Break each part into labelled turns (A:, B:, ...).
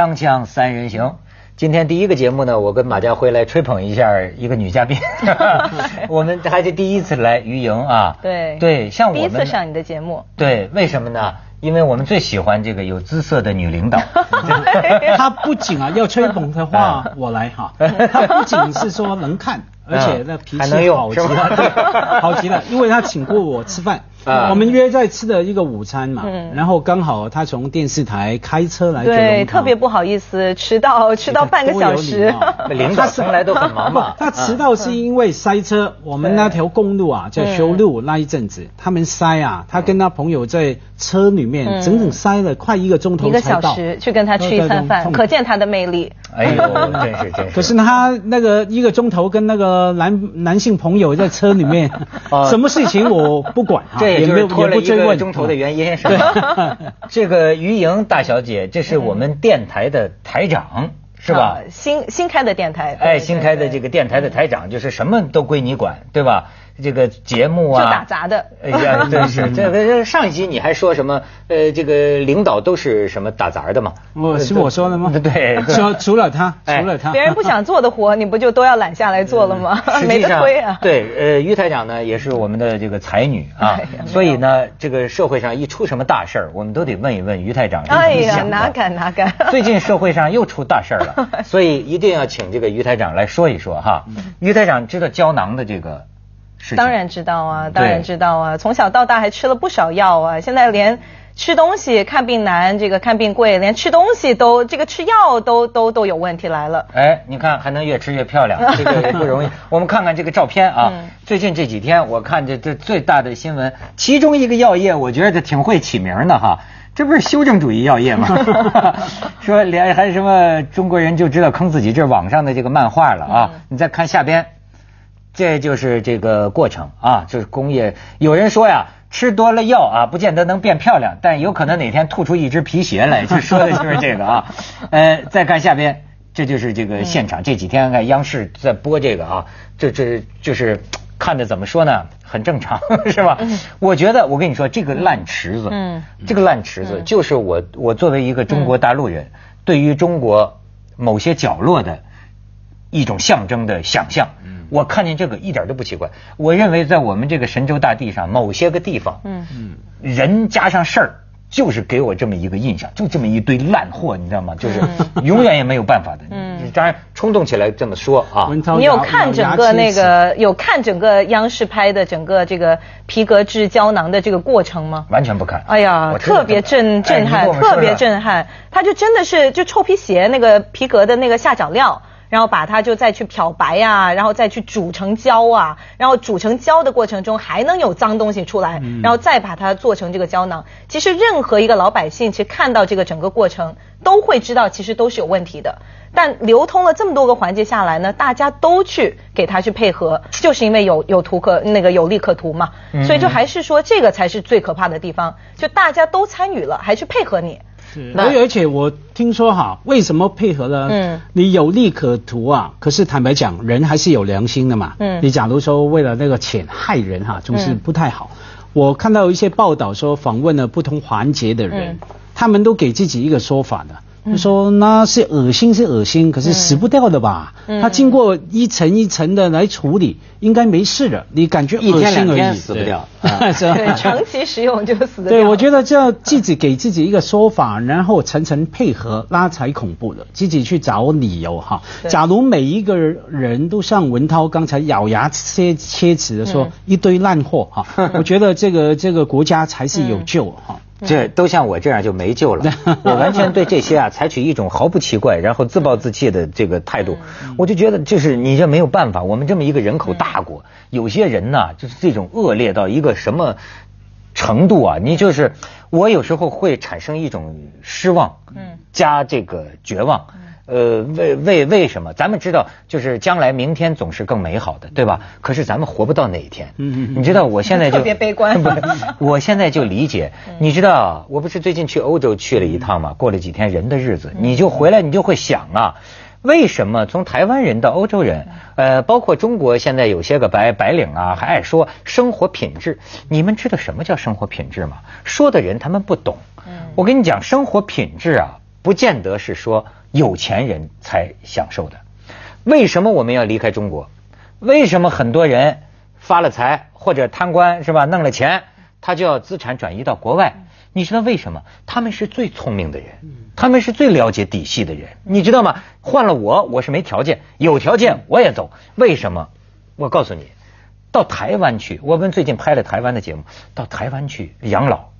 A: 锵锵三人行，今天第一个节目呢，我跟马家辉来吹捧一下一个女嘉宾，我们还是第一次来于莹啊。
B: 对
A: 对，像我们
B: 第
A: 们
B: 一次上你的节目，
A: 对，为什么呢？因为我们最喜欢这个有姿色的女领导。
C: 她不仅啊要吹捧的话，我来哈。她不仅是说能看，而且那脾气
A: 还能用
C: 好极了，对好极了。因为她请过我吃饭
A: 啊，
C: 我们约在吃的一个午餐嘛
B: 嗯，
C: 然后刚好他从电视台开车来
B: 对，特别不好意思，迟到 迟到半个小时。
A: 领导从来都很忙嘛。
C: 他迟到是因为塞车，我们那条公路啊，在修路那一阵子，他们塞啊，他跟他朋友在车里面
B: 嗯
C: 整整塞了快一个钟头
B: 一个。小时去跟他吃一餐饭，可见他的魅力。
A: 哎呦，真是真是。
C: 可是他那个一个钟头跟那个男男性朋友在车里面
A: 哦，
C: 什么事情我不管哈，
A: 这也就是
C: 没有
A: 拖了一个钟头的原因，是吧？这个于莹大小姐，这是我们电台的台长，是吧
B: 啊？新新开的电台，
A: 哎，新开的这个电台的台长，就是什么都归你管，对吧？这个节目啊，
B: 就打杂的
A: 哎呀，真是这 个上一集你还说什么？呃，这个领导都是什么打杂的嘛？
C: 我是我说的吗？
A: 对，对
C: 除除了他，
A: 哎
C: 除了他，
B: 别人不想做的活，你不就都要揽下来做了吗？没得推啊。
A: 对，呃，于台长呢也是我们的这个才女啊所以呢，这个社会上一出什么大事儿，我们都得问一问于台长
B: 哎呀，哪敢哪敢！
A: 最近社会上又出大事儿了，所以一定要请这个于台长来说一说哈。于台长知道胶囊的这个
B: 当然知道啊，当然知道啊，从小到大还吃了不少药啊，现在连吃东西看病难，这个看病贵，连吃东西都这个吃药都都都有问题来了。
A: 哎，你看还能越吃越漂亮，这个也不容易。我们看看这个照片啊，
B: 嗯
A: 最近这几天我看这这最大的新闻，其中一个药业，我觉得挺会起名的哈。这不是修正主义药业吗？说连还什么中国人就知道坑自己，这是网上的这个漫画了啊！
B: 嗯
A: 你再看下边，这就是这个过程啊，就是工业。有人说呀，吃多了药啊，不见得能变漂亮，但有可能哪天吐出一只皮鞋来，就说的就是这个啊。呃，再看下边，这就是这个现场。这几天看央视在播这个啊，这这就是看着怎么说呢，很正常，是吧？我觉得我跟你说，这个烂池子，
B: 嗯，
A: 这个烂池子就是我我作为一个中国大陆人，对于中国某些角落的。一种象征的想象，我看见这个一点都不奇怪。我认为在我们这个神州大地上某些个地方，
B: 嗯
C: 嗯，
A: 人加上事儿，就是给我这么一个印象，就这么一堆烂货，你知道吗？就是永远也没有办法的。
B: 嗯
A: 当然冲动起来这么说啊，
C: 文涛
B: 你有看整个那个有看整个央视拍的整个这个皮革制胶囊的这个过程吗？
A: 完全不看。
B: 哎呀特别震震撼，特别震撼。他就真的是就臭皮鞋那个皮革的那个下脚料。然后把它就再去漂白呀、然后再去煮成胶啊，然后煮成胶的过程中还能有脏东西出来，然后再把它做成这个胶囊。其实任何一个老百姓，其实看到这个整个过程，都会知道其实都是有问题的。但流通了这么多个环节下来呢，大家都去给他去配合，就是因为有有图可那个有利可图嘛，所以就还是说这个才是最可怕的地方，就大家都参与了，还去配合你。
C: 是，而而且我听说哈，为什么配合呢？
B: 嗯
C: 你有利可图啊，可是坦白讲，人还是有良心的嘛。
B: 嗯
C: 你假如说为了那个钱害人哈，总是
B: 嗯
C: 不太好。我看到一些报道说，访问了不同环节的人，
B: 嗯
C: 他们都给自己一个说法的。就说那是恶心是恶心，可是死不掉的吧？
B: 嗯
C: 他经过一层一层的来处理，应该没事的。你感觉恶心而已，
A: 死不掉
C: 对 是吧
B: 对，长期使用就死得
C: 对，我觉得这样自己给自己一个说法，然后层层配合，那才恐怖的。自己去找理由哈。假如每一个人都像文涛刚才咬牙切切齿的说、
B: 嗯
C: 一堆烂货哈，我觉得这个这个国家才是有救哈。
A: 这都像我这样就没救了。我完全对这些啊采取一种毫不奇怪，然后自暴自弃的这个态度。我就觉得就是你这没有办法，我们这么一个人口大国，有些人呐、就是这种恶劣到一个什么程度啊？你就是我有时候会产生一种失望，
B: 嗯
A: 加这个绝望。呃，为为为什么？咱们知道，就是将来明天总是更美好的，对吧？可是咱们活不到那一天。
C: 嗯嗯嗯
A: 你知道，我现在就
B: 特别悲观
A: 不，我现在就理解。你知道，我不是最近去欧洲去了一趟嘛，过了几天人的日子，你就回来，你就会想啊。为什么从台湾人到欧洲人，呃，包括中国现在有些个白白领啊，还爱说生活品质？你们知道什么叫生活品质吗？说的人他们不懂。我跟你讲，生活品质啊，不见得是说有钱人才享受的。为什么我们要离开中国？为什么很多人发了财或者贪官是吧，弄了钱，他就要资产转移到国外？你知道为什么？他们是最聪明的人，他们是最了解底细的人，你知道吗？换了我，我是没条件，有条件我也走。为什么？我告诉你，到台湾去，我们最近拍了台湾的节目，到台湾去养老，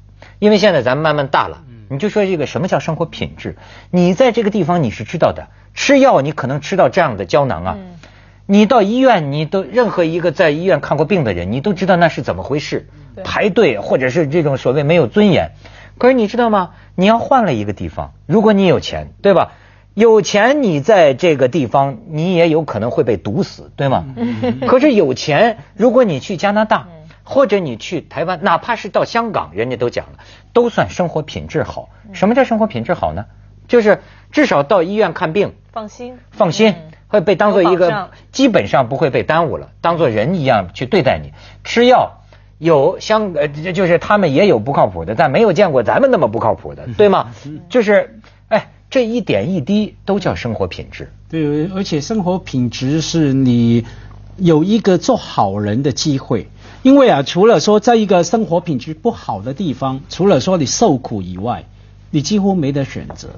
A: 因为现在咱们慢慢大了，你就说这个什么叫生活品质？你在这个地方你是知道的，吃药你可能吃到这样的胶囊啊。你到医院，你都任何一个在医院看过病的人，你都知道那是怎么回事，排队或者是这种所谓没有尊严。可是你知道吗？你要换了一个地方，如果你有钱，对吧？有钱你在这个地方，你也有可能会被毒死，对吗？可是有钱，如果你去加拿大，或者你去台湾，哪怕是到香港，人家都讲了，都算生活品质好。什么叫生活品质好呢？就是至少到医院看病
B: 放心，
A: 放心。会被当做一个基本上不会被耽误了，当做人一样去对待你。吃药有香呃，就是他们也有不靠谱的，但没有见过咱们那么不靠谱的，对吗？就是哎，这一点一滴都叫生活品质。
C: 对，而且生活品质是你有一个做好人的机会，因为啊，除了说在一个生活品质不好的地方，除了说你受苦以外，你几乎没得选择。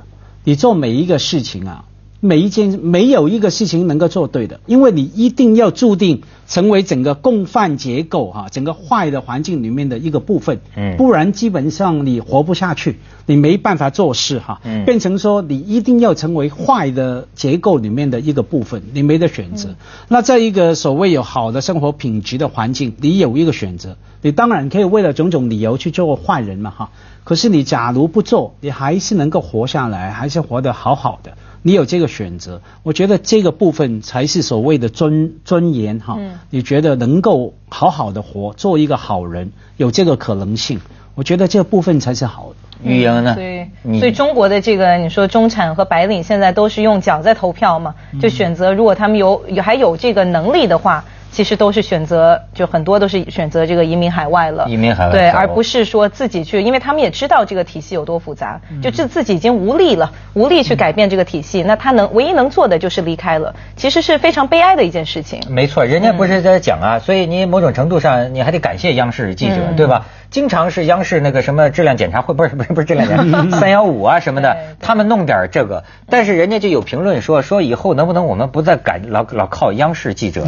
C: 你做每一个事情啊。每一件没有一个事情能够做对的，因为你一定要注定成为整个共犯结构哈，整个坏的环境里面的一个部分，嗯，不然基本上你活不下去，你没办法做事哈，嗯，变成说你一定要成为坏的结构里面的一个部分，你没得选择。那在一个所谓有好的生活品质的环境，你有一个选择，你当然可以为了种种理由去做坏人嘛哈，可是你假如不做，你还是能够活下来，还是活得好好的。你有这个选择，我觉得这个部分才是所谓的尊尊严哈。你觉得能够好好的活，做一个好人，有这个可能性，我觉得这个部分才是好的。
A: 语言呢？
B: 对，所以中国的这个你说中产和白领现在都是用脚在投票嘛？就选择如果他们有有还有这个能力的话。其实都是选择，就很多都是选择这个移民海外了。
A: 移民海外，
B: 对，而不是说自己去，因为他们也知道这个体系有多复杂，就自自己已经无力了，无力去改变这个体系，那他能唯一能做的就是离开了，其实是非常悲哀的一件事情。
A: 没错，人家不是在讲啊，所以你某种程度上你还得感谢央视记者，对吧？经常是央视那个什么质量检查会，不是不是不是质量检查，三幺五啊什么的，他们弄点这个，但是人家就有评论说说以后能不能我们不再改老老靠央视记者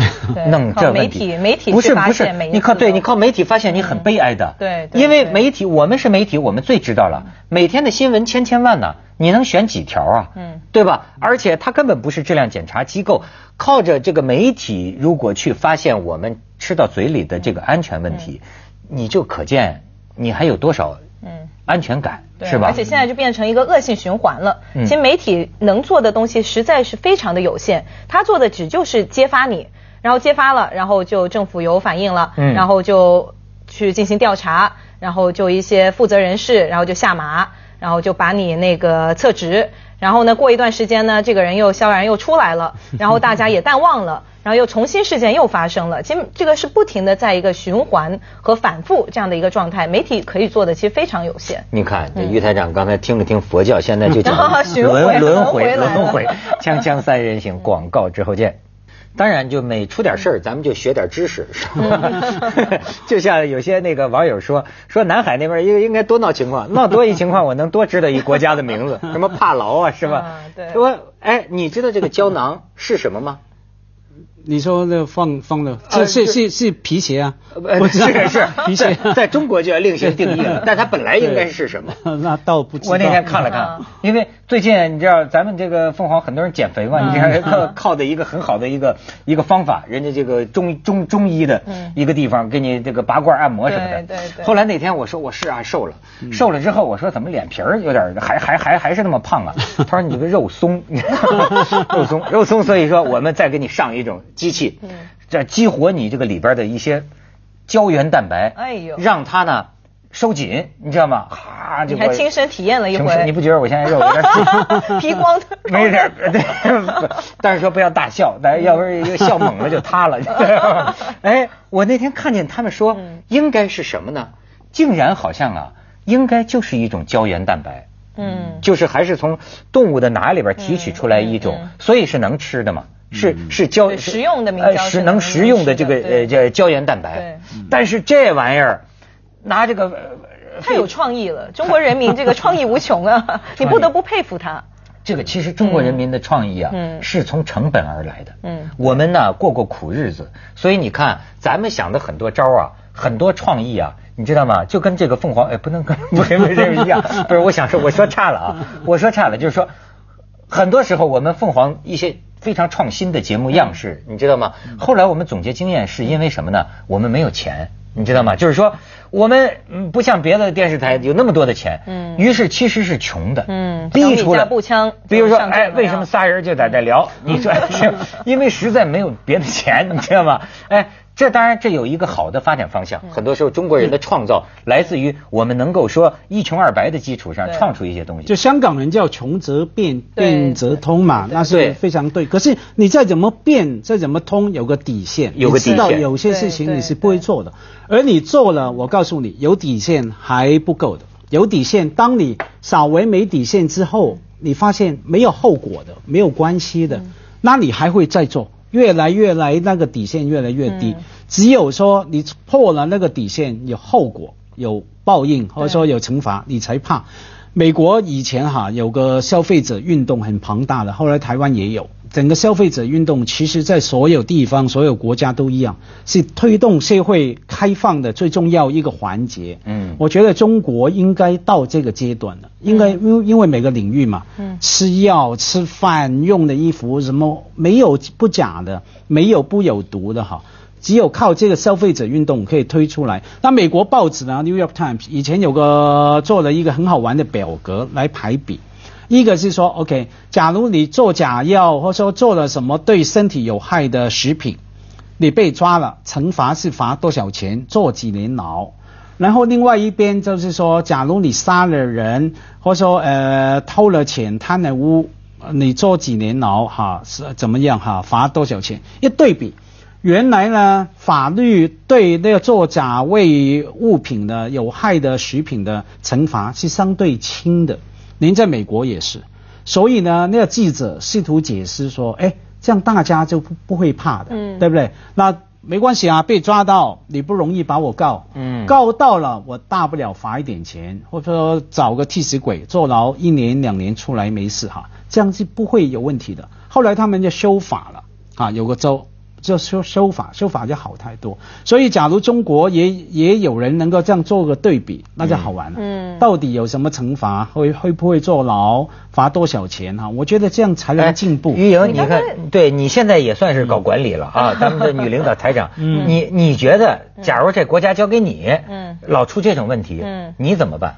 A: 弄这问
B: 题？媒体媒体
A: 不是不是，你靠对你靠媒体发现你很悲哀的，
B: 对，
A: 因为媒体我们是媒体，我们最知道了，每天的新闻千千万呢，你能选几条啊？嗯，对吧？而且它根本不是质量检查机构，靠着这个媒体，如果去发现我们吃到嘴里的这个安全问题。你就可见你还有多少嗯安全感是吧？
B: 而且现在就变成一个恶性循环了。其实媒体能做的东西实在是非常的有限，他做的只就是揭发你，然后揭发了，然后就政府有反应了，然后就去进行调查，然后就一些负责人士，然后就下马，然后就把你那个撤职。然后呢，过一段时间呢，这个人又萧然又出来了，然后大家也淡忘了，然后又重新事件又发生了。其实这个是不停的在一个循环和反复这样的一个状态，媒体可以做的其实非常有限。
A: 你看，这于台长刚才听了听佛教，现在就讲 轮轮回轮回，锵锵三人行，广告之后见。当然，就每出点事儿，咱们就学点知识，是吧？就像有些那个网友说，说南海那边应应该多闹情况，闹多一情况，我能多知道一国家的名字，什么帕劳啊，是吧？
B: 对。
A: 说，哎，你知道这个胶囊是什么吗？
C: 你说那放放的，这是是是皮鞋啊？
A: 不是是 皮鞋，在中国就要另行定义了。但它本来应该是什么？
C: 那倒不知道。
A: 我那天看了看，因为最近你知道咱们这个凤凰很多人减肥嘛，你看靠靠的一个很好的一个一个方法，人家这个中中中医的一个地方给你这个拔罐按摩什么的。
B: 对对对。
A: 后来那天我说我是啊瘦了，瘦了之后我说怎么脸皮儿有点还还还还是那么胖啊？他说你这个肉松，肉松肉松，所以说我们再给你上一种机器。这激活你这个里边的一些胶原蛋白，哎呦，让它呢收紧，你知道吗？
B: 哈，就还亲身体验了一回，
A: 你不觉得我现在肉有点
B: 皮光的？
A: 没事，对，但是说不要大笑，但要不然笑猛了就塌了。哎，我那天看见他们说，应该是什么呢？竟然好像啊，应该就是一种胶原蛋白。
B: 嗯
A: 就是还是从动物的哪里边提取出来一种，
B: 嗯嗯
A: 所以是能吃的嘛。是是胶
B: 食用的明
A: 呃
B: 胶是能
A: 食用的这个呃叫胶原蛋白
B: 对，
A: 但是这玩意儿拿这个呃
B: 太有创意了，中国人民这个创意无穷啊，你不得不佩服他。
A: 这个其实中国人民的创意啊，
B: 嗯
A: 是从成本而来的。
B: 嗯
A: 我们呢过过苦日子，所以你看咱们想的很多招啊，很多创意啊，你知道吗？就跟这个凤凰，哎，不能跟 不是不是一样。不是，我想说，我说差了啊，我说差了，就是说，很多时候我们凤凰一些非常创新的节目样式，你知道吗？后来我们总结经验是因为什么呢？我们没有钱。你知道吗？就是说，我们嗯不像别的电视台有那么多的钱，
B: 嗯。
A: 于是其实是穷的，
B: 嗯
A: 逼出了
B: 小米加步枪
A: 比如说，哎，为什么仨人就在这聊？你说因为实在没有别的钱，你知道吗？哎，这当然这有一个好的发展方
B: 嗯。
A: 向。很多时候中国人的创造来自于我们能够说一穷二白的基础上创出一些东西。
C: 就香港人叫穷则变，变则通嘛，那是非常对。可是你再怎么变，再怎么通，有个底线，
A: 有个底线
C: 知道有些事情你是不会做的，而你做了，我告诉你，有底线还不够的。有底线，当你稍微没底线之后，你发现没有后果的，没有关系的，那你还会再做，越来越来那个底线越来越低。
B: 嗯
C: 只有说你破了那个底线，有后果、有报应，或者说有惩罚，你才怕。美国以前哈有个消费者运动很庞大的，后来台湾也有。整个消费者运动，其实在所有地方、所有国家都一样，是推动社会开放的最重要一个环节。
A: 嗯
C: 我觉得中国应该到这个阶段了，应该因为因为每个领域嘛，
B: 嗯
C: 吃药、吃饭、用的衣服什么没有不假的，没有不有毒的哈。只有靠这个消费者运动可以推出来。那美国报纸呢，《New York Times》以前有个做了一个很好玩的表格来排比。一个是说，OK，假如你做假药，或者说做了什么对身体有害的食品，你被抓了，惩罚是罚多少钱，坐几年牢。然后另外一边就是说，假如你杀了人，或者说呃偷了钱、贪了污，你坐几年牢哈是怎么样哈，罚多少钱？一对比，原来呢法律对那个做假为物品的有害的食品的惩罚是相对轻的，您在美国也是，所以呢那个记者试图解释说，哎，这样大家就不不会怕的，
B: 嗯
C: 对不对？那没关系啊，被抓到你不容易把我告，
A: 嗯
C: 告到了我大不了罚一点钱，或者说找个替死鬼坐牢一年两年出来没事哈，这样是不会有问题的。后来他们就修法了啊，有个州就修修法，修法就好太多。所以假如中国也也有人能够这样做个对比，那就好玩了。
B: 嗯
C: 到底有什么惩罚？会会不会坐牢？罚多少钱哈？我觉得这样才能进步。
A: 哎于莹，你
B: 你
A: 看，对你现在也算是搞管理了啊，咱们的女领导 台长，
C: 嗯
A: 你你觉得，假如这国家交给你，
B: 嗯
A: 老出这种问题，
B: 嗯
A: 你怎么办？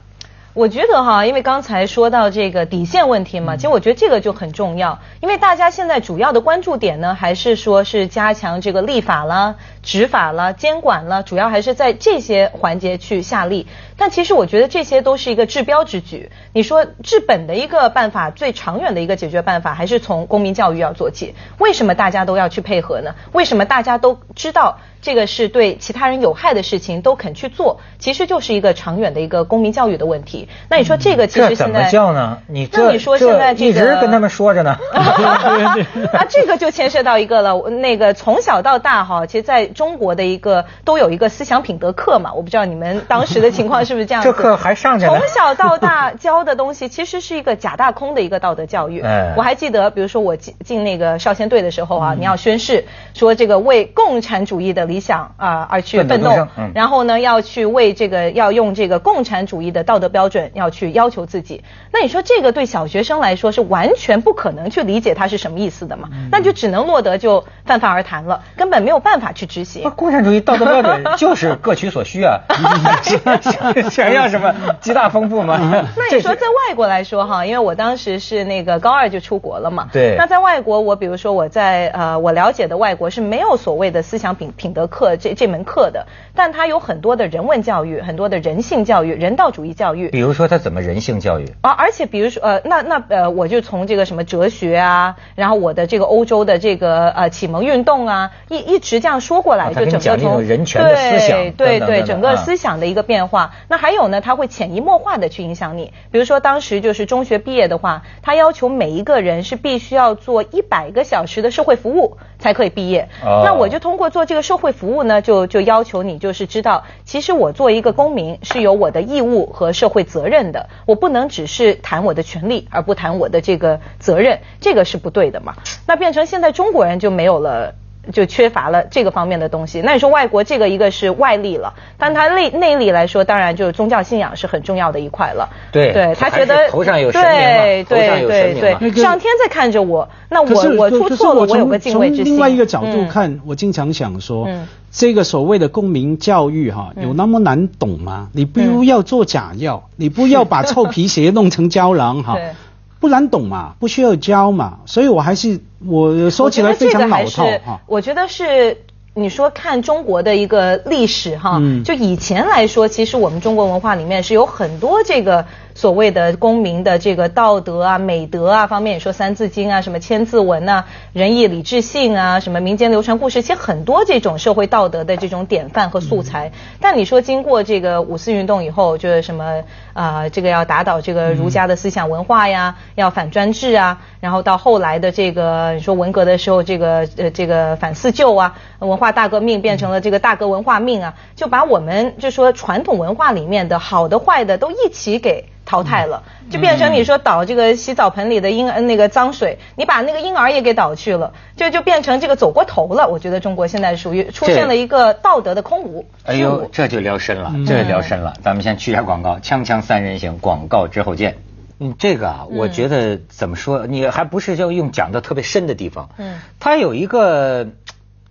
B: 我觉得哈，因为刚才说到这个底线问题嘛，其实我觉得这个就很重要，因为大家现在主要的关注点呢，还是说是加强这个立法啦、执法啦、监管啦，主要还是在这些环节去下力。但其实我觉得这些都是一个治标之举。你说治本的一个办法，最长远的一个解决办法，还是从公民教育要做起。为什么大家都要去配合呢？为什么大家都知道这个是对其他人有害的事情都肯去做？其实就是一个长远的一个公民教育的问题。那你说这个其实现在
A: 叫呢？你这
B: 那你说现在这个
A: 一直跟他们说着呢。
B: 啊，这个就牵涉到一个了。那个从小到大哈，其实在中国的一个都有一个思想品德课嘛，我不知道你们当时的情况是不是这样子。
A: 这课还上着呢
B: 从小到大教的东西其实是一个假大空的一个道德教育。
A: 哎
B: 我还记得，比如说我进进那个少先队的时候
A: 嗯
B: 啊，你要宣誓说这个为共产主义的理想啊、而去
A: 奋斗
B: 然后呢要去为这个要用这个共产主义的道德标准要去要求自己。那你说这个对小学生来说是完全不可能去理解它是什么意思的嘛？那就只能落得就泛泛而谈了，根本没有办法去执行。
A: 共产主义道德标准就是各取所需啊，想想要什么极大丰富吗？
B: 那你说在外国来说哈，因为我当时是那个高二就出国了嘛，
A: 对
B: 那在外国，我比如说我在呃我了解的外国是没有所谓的思想品品德个课这这门课的，但它有很多的人文教育，很多的人性教育、人道主义教育。
A: 比如说他怎么人性教育？
B: 啊，而且比如说呃，那那呃，我就从这个什么哲学啊，然后我的这个欧洲的这个呃启蒙运动啊，一一直这样说过来，就整个从
A: 讲那种人权的思想
B: 对对对，整个
A: 啊
B: 思想的一个变化。那还有呢，它会潜移默化的去影响你。比如说当时就是中学毕业的话，他要求每一个人是必须要做一百个小时的社会服务才可以毕业。
A: 哦
B: 那我就通过做这个社会服务呢，就就要求你就是知道，其实我做一个公民是有我的义务和社会责任的，我不能只是谈我的权利而不谈我的这个责任，这个是不对的嘛。那变成现在中国人就没有了。就缺乏了这个方面的东西。那你说外国这个一个是外力了，但它内内力来说，当然就是宗教信仰是很重要的一块了。
A: 对
B: 对他觉得
A: 头上有神明嘛
B: 对
A: 头上有
B: 对
A: 神明嘛
B: 对对，上天在看着我，那我我出错了，我有个敬畏之心。
C: 从另外一个角度
B: 嗯
C: 看，我经常想说，
B: 嗯
C: 这个所谓的公民教育哈，有那么难懂吗？你不要做假药，你不要把臭皮鞋弄成胶囊哈
B: 对。
C: 不难懂嘛，不需要教嘛，所以我还是我说起来非常老套哈。
B: 我觉得是。你说看中国的一个历史哈，
C: 嗯
B: 就以前来说，其实我们中国文化里面是有很多这个所谓的公民的这个道德啊、美德啊方面，你说《三字经》啊、什么《千字文》呐、仁义礼智信啊、什么民间流传故事，其实很多这种社会道德的这种典范和素材。但你说经过这个五四运动以后，就是什么啊、这个要打倒这个儒家的思想文化呀，要反专制啊，然后到后来的这个你说文革的时候，这个呃这个反四旧啊，文化大革命变成了这个大革文化命啊，就把我们就说传统文化里面的好的坏的都一起给。淘汰了，就变成你说倒这个洗澡盆里的婴呃那个脏水，你把那个婴儿也给倒去了，就就变成这个走过头了。我觉得中国现在属于出现了一个道德的空无。
A: 哎呦，这就聊深了，
C: 嗯
A: 这就聊深了。咱们先去一下广告，锵锵三人行，广告之后见。嗯，这个啊，我觉得怎么说，你还不是要用讲到特别深的地方。
B: 嗯，
A: 它有一个，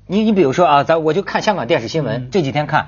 A: 你你比如说啊，咱我就看香港电视新
C: 嗯
A: 闻，这几天看，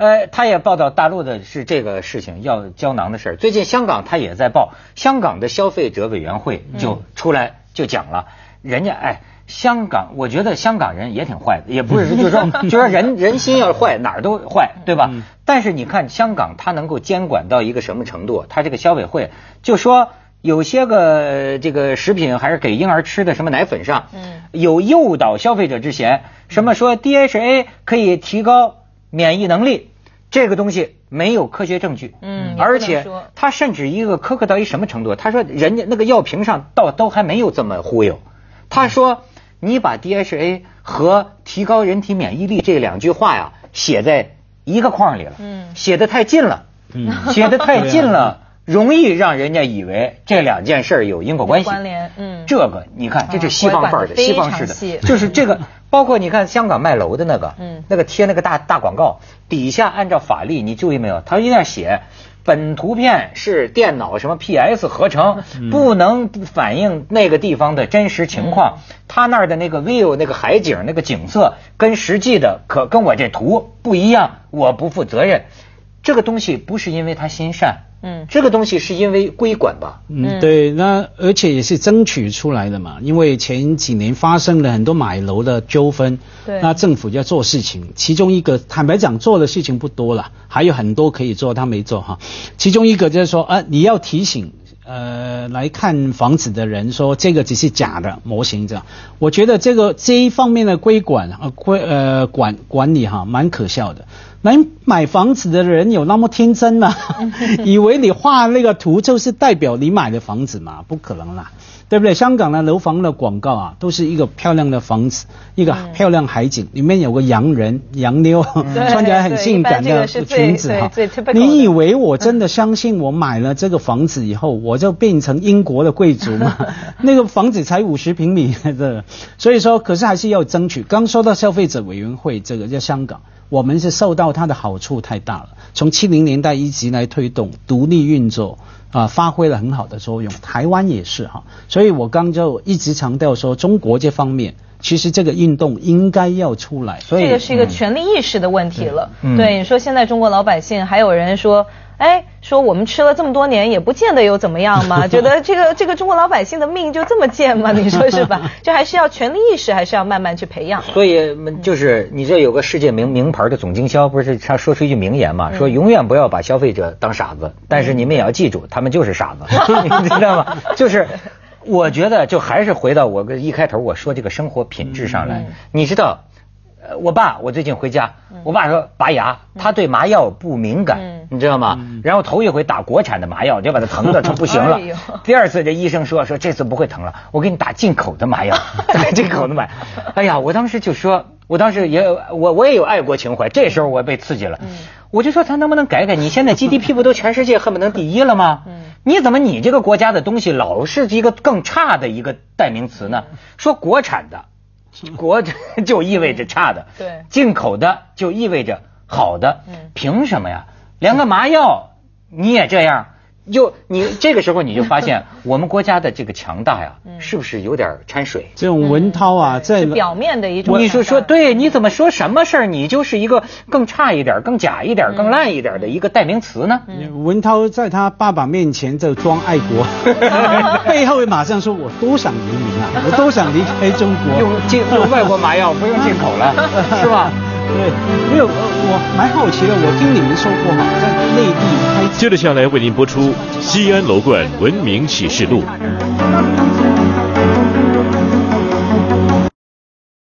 A: 呃，他也报道大陆的是这个事情要胶囊的事儿。最近香港他也在报，香港的消费者委员会就出来就讲了，人家哎。香港，我觉得香港人也挺坏的，也不是就是说，就说人人心要是坏，哪儿都坏，对吧？
C: 嗯
A: 但是你看香港，它能够监管到一个什么程度？它这个消委会就说有些个呃这个食品还是给婴儿吃的什么奶粉上，
B: 嗯
A: 有诱导消费者之嫌，什么说 DHA 可以提高免疫能力，这个东西没有科学证据。
B: 嗯
A: 而且他甚至一个苛刻到一什么程度？他说人家那个药瓶上倒都还没有这么忽悠。他说你把 DHA 和提高人体免疫力这两句话呀写在一个框里了，
B: 嗯
A: 写的太近了，
C: 嗯
A: 写的太近了。容易让人家以为这两件事儿有因果关系，
B: 关联嗯
A: 这个你看，这是西方范儿的，
B: 啊
A: 西方式的，就是这个，包括你看香港卖楼的那个，
B: 嗯
A: 那个贴那个大大广告，底下按照法律，你注意没有？他一定要写。本图片是电脑什么 PS 合成，不能反映那个地方的真实情况。他那儿的那个 view 那个海景那个景色跟实际的可跟我这图不一样，我不负责任。这个东西不是因为他心善，
B: 嗯
A: 这个东西是因为规管吧。
C: 嗯，对，那而且也是争取出来的嘛，因为前几年发生了很多买楼的纠纷，
B: 对
C: 那政府要做事情，其中一个坦白讲做的事情不多了，还有很多可以做，他没做哈。其中一个就是说啊，你要提醒。呃，来看房子的人说这个只是假的模型，这样，我觉得这个这一方面的规管啊规呃管管理哈，蛮可笑的。来买房子的人有那么天真吗？以为你画那个图就是代表你买的房子吗？不可能啦，对不对？香港的楼房的广告啊，都是一个漂亮的房子，一个漂亮海景，里面有个洋人、洋妞，穿起来很性感的裙子哈。你以为我真的相信我买了这个房子以后，我就变成英国的贵族吗？那个房子才五十平米的，所以说，可是还是要争取。刚说到消费者委员会这个在香港，我们是受到它的好处太大了，从七零年代一直来推动独立运作。啊，发挥了很好的作用，台湾也是哈，所以我刚就一直强调说，中国这方面其实这个运动应该要出来，
A: 所以
B: 这个是一个权利意识的问题了。
A: 嗯
B: 对，你说现在中国老百姓还有人说。哎，说我们吃了这么多年，也不见得有怎么样嘛，觉得这个这个中国老百姓的命就这么贱吗？你说是吧？就还是要权力意识，还是要慢慢去培养。
A: 所以就是你这有个世界名名牌的总经销，不是他说出一句名言嘛，说永远不要把消费者当傻子，但是你们也要记住，他们就是傻子，你知道吗？就是我觉得就还是回到我一开头我说这个生活品质上来，你知道。呃，我爸，我最近回家，我爸说拔牙，他对麻药不敏感，你知道吗？然后头一回打国产的麻药，就把 他疼的成不行了。第二次这医生说说这次不会疼了，我给你打进口的麻药，打进口的麻。哎呀，我当时就说，我当时也我我也有爱国情怀，这时候我被刺激了，我就说他能不能改改？你现在 GDP 不都全世界恨不能第一了吗？你怎么你这个国家的东西老是一个更差的一个代名词呢？说国产的。国就意味着差的，
B: 对，
A: 进口的就意味着好的，嗯，凭什么呀？连个麻药你也这样？就你这个时候你就发现 我们国家的这个强大呀，是不是有点掺水？
C: 这种文涛啊，在
B: 表面的一种。
A: 你说说对，你怎么说什么事儿你就是一个更差一点、更假一点、更烂一点的一个代名词呢？
C: 文涛在他爸爸面前就装爱国，背后马上说我都想移民啊，我都想离开中国，
A: 用进用外国麻药不用进口了，是吧？
C: 对，没有，我蛮好奇的。我听你们说过嘛，在内地拍。
D: 接着下来为您播出《西安楼冠文明启示录》。